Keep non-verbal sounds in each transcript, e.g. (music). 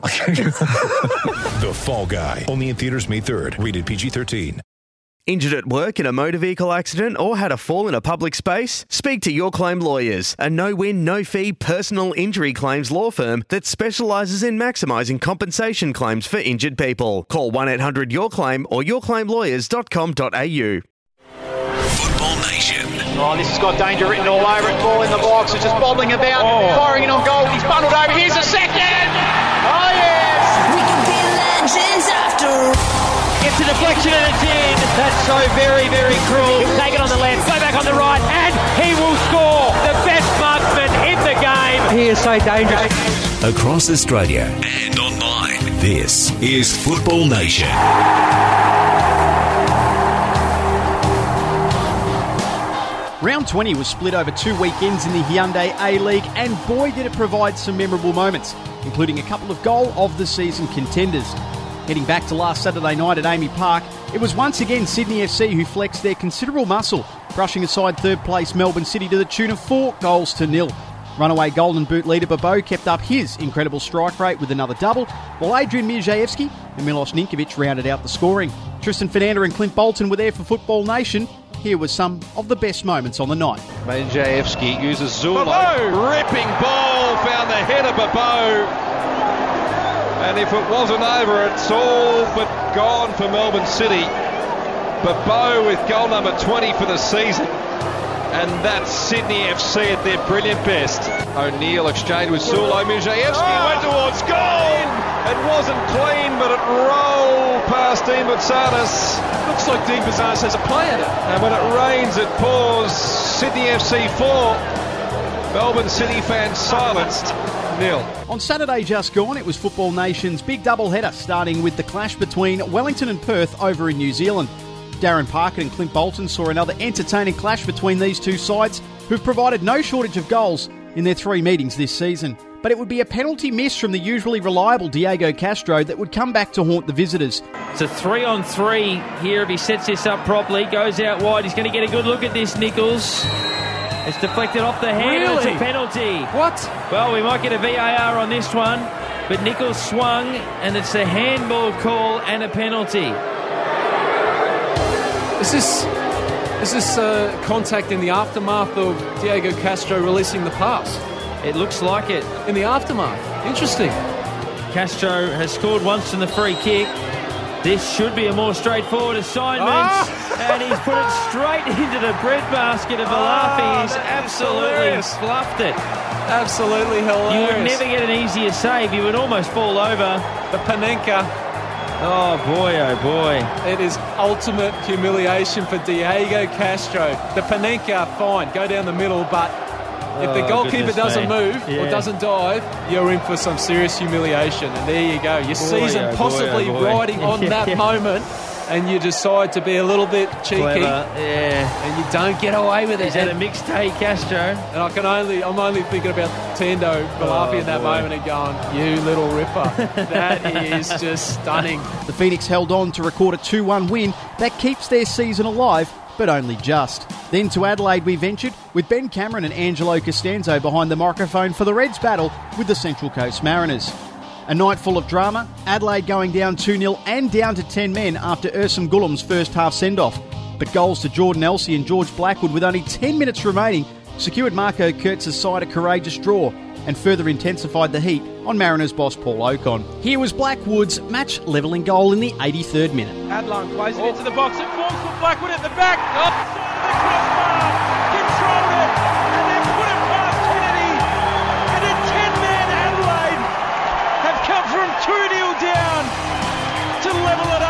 (laughs) The Fall Guy. Only in theaters May 3rd. Rated PG-13. Injured at work in a motor vehicle accident or had a fall in a public space? Speak to Your Claim Lawyers, a no win, no fee personal injury claims law firm that specialises in maximising compensation claims for injured people. Call 1 800 Your Claim or yourclaimlawyers.com.au. Football Nation. Oh, this has got danger written all over it. Ball in the box. It's just bobbling about. Oh. Firing in on goal. He's bundled over. Here's a second. It's a deflection and it's in. That's so very, very cruel. He'll take it on the left, go back on the right, and he will score. The best marksman in the game. He is so dangerous. Across Australia and online. This is Football Nation. Round 20 was split over two weekends in the Hyundai A League, and boy, did it provide some memorable moments, including a couple of goal of the season contenders. Heading back to last Saturday night at Amy Park, it was once again Sydney FC who flexed their considerable muscle, brushing aside third place Melbourne City to the tune of four goals to nil. Runaway Golden Boot leader Bobô kept up his incredible strike rate with another double, while Adrian Mierzejewski and Milos Ninkovic rounded out the scoring. Tristan Fernanda and Clint Bolton were there for Football Nation. Here were some of the best moments on the night. Mierzejewski uses Zullo. Ripping ball, found the head of Bobô. And if it wasn't over, it's all but gone for Melbourne City. Bobô with goal number 20 for the season. And that's Sydney FC at their brilliant best. O'Neill exchanged with Zullo. Mierzejewski ah! went towards goal. It wasn't clean, but it rolled past Dean Bouzanis. Looks like Dean Bouzanis has a play at it. And when it rains, it pours. Sydney FC 4. Melbourne City fans silenced. Nil. On Saturday just gone, it was Football Nation's big doubleheader, starting with the clash between Wellington and Perth over in New Zealand. Darren Parker and Clint Bolton saw another entertaining clash between these two sides, who've provided no shortage of goals in their three meetings this season. But it would be a penalty miss from the usually reliable Diego Castro that would come back to haunt the visitors. It's a three on three here if he sets this up properly. Goes out wide. He's going to get a good look at this, Nichols. It's deflected off the hand. and It's a penalty. What? Well, we might get a VAR on this one, but Nichols swung, and it's a handball call and a penalty. Is this is this uh, contact in the aftermath of Diego Castro releasing the pass? It looks like it. In the aftermath. Interesting. Castro has scored once in the free kick. This should be a more straightforward assignment. Ah! And he's put it straight into the breadbasket of Velaphi. He's absolutely hilarious. fluffed it. Absolutely hilarious. You would never get an easier save. You would almost fall over. the Panenka. Oh boy, oh boy. It is ultimate humiliation for Diego Castro. The Panenka, fine, go down the middle, but if the Oh, goalkeeper goodness doesn't me. move or doesn't dive, you're in for some serious humiliation. And there you go. Your season oh boy, oh possibly oh boy. riding on (laughs) that moment, and you decide to be a little bit cheeky, Clever. Yeah. and you don't get away with it. Is that a And, mixtape, Castro? and I can only, I'm only thinking about Tando Velaphi Oh, in that boy. moment and going, "You little ripper." (laughs) that is just stunning. The Phoenix held on to record a 2 1 win that keeps their season alive, but only just. Then to Adelaide we ventured with Ben Cameron and Angelo Costanzo behind the microphone for the Reds battle with the Central Coast Mariners. A night full of drama, Adelaide going down 2 0 and down to 10 men after Ersan Gulum's first half send off. But goals to Jordan Elsey and George Blackwood with only 10 minutes remaining secured Marco Kurz's side a courageous draw and further intensified the heat on Mariners boss Paul Okon. Here was Blackwood's match levelling goal in the 83rd minute. Adlung plays it into the box. It falls for Blackwood at the back. Oh, the crossbar. Controlled it. And then put it past Kennedy. And a 10-man Adelaide have come from 2-0 down to level it up 2.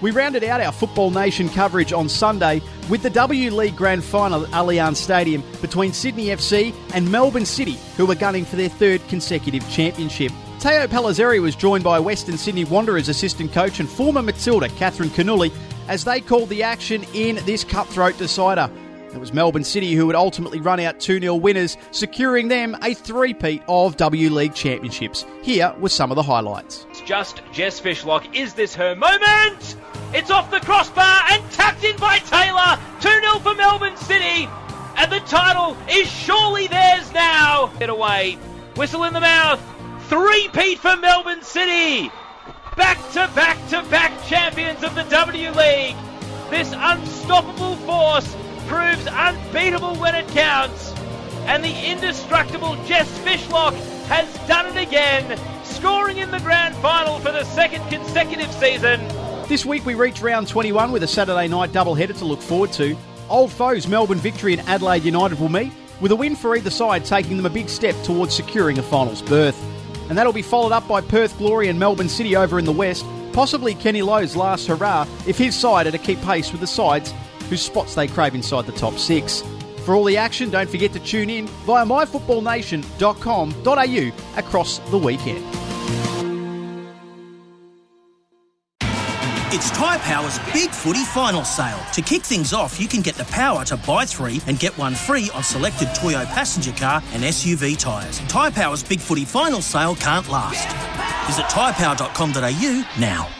We rounded out our Football Nation coverage on Sunday with the W League Grand Final at Allianz Stadium between Sydney FC and Melbourne City, who were gunning for their third consecutive championship. Teo Palazzeri was joined by Western Sydney Wanderers assistant coach and former Matilda Catherine Cannuli as they called the action in this cutthroat decider. It was Melbourne City who would ultimately run out 2 0 winners, securing them a three-peat of W League championships. Here were some of the highlights. It's just Jess Fishlock. Is this her moment? It's off the crossbar and tapped in by Taylor. 2 0 for Melbourne City. And the title is surely theirs now. Get away. Whistle in the mouth. Three-peat for Melbourne City. Back to back to back champions of the W League. This unstoppable force proves unbeatable when it counts. And the indestructible Jess Fishlock has done it again, scoring in the grand final for the second consecutive season. This week we reach round 21 with a Saturday night doubleheader to look forward to. Old foes Melbourne Victory and Adelaide United will meet, with a win for either side taking them a big step towards securing a finals berth. And that'll be followed up by Perth Glory and Melbourne City over in the west, possibly Kenny Lowe's last hurrah if his side are to keep pace with the sides whose spots they crave inside the top six. For all the action, don't forget to tune in via myfootballnation.com.au across the weekend. It's Tyre Power's Big Footy Final Sale. To kick things off, you can get the power to buy three and get one free on selected Toyo passenger car and SUV tyres. Tyre Power's Big Footy Final Sale can't last. Visit tyrepower.com.au now.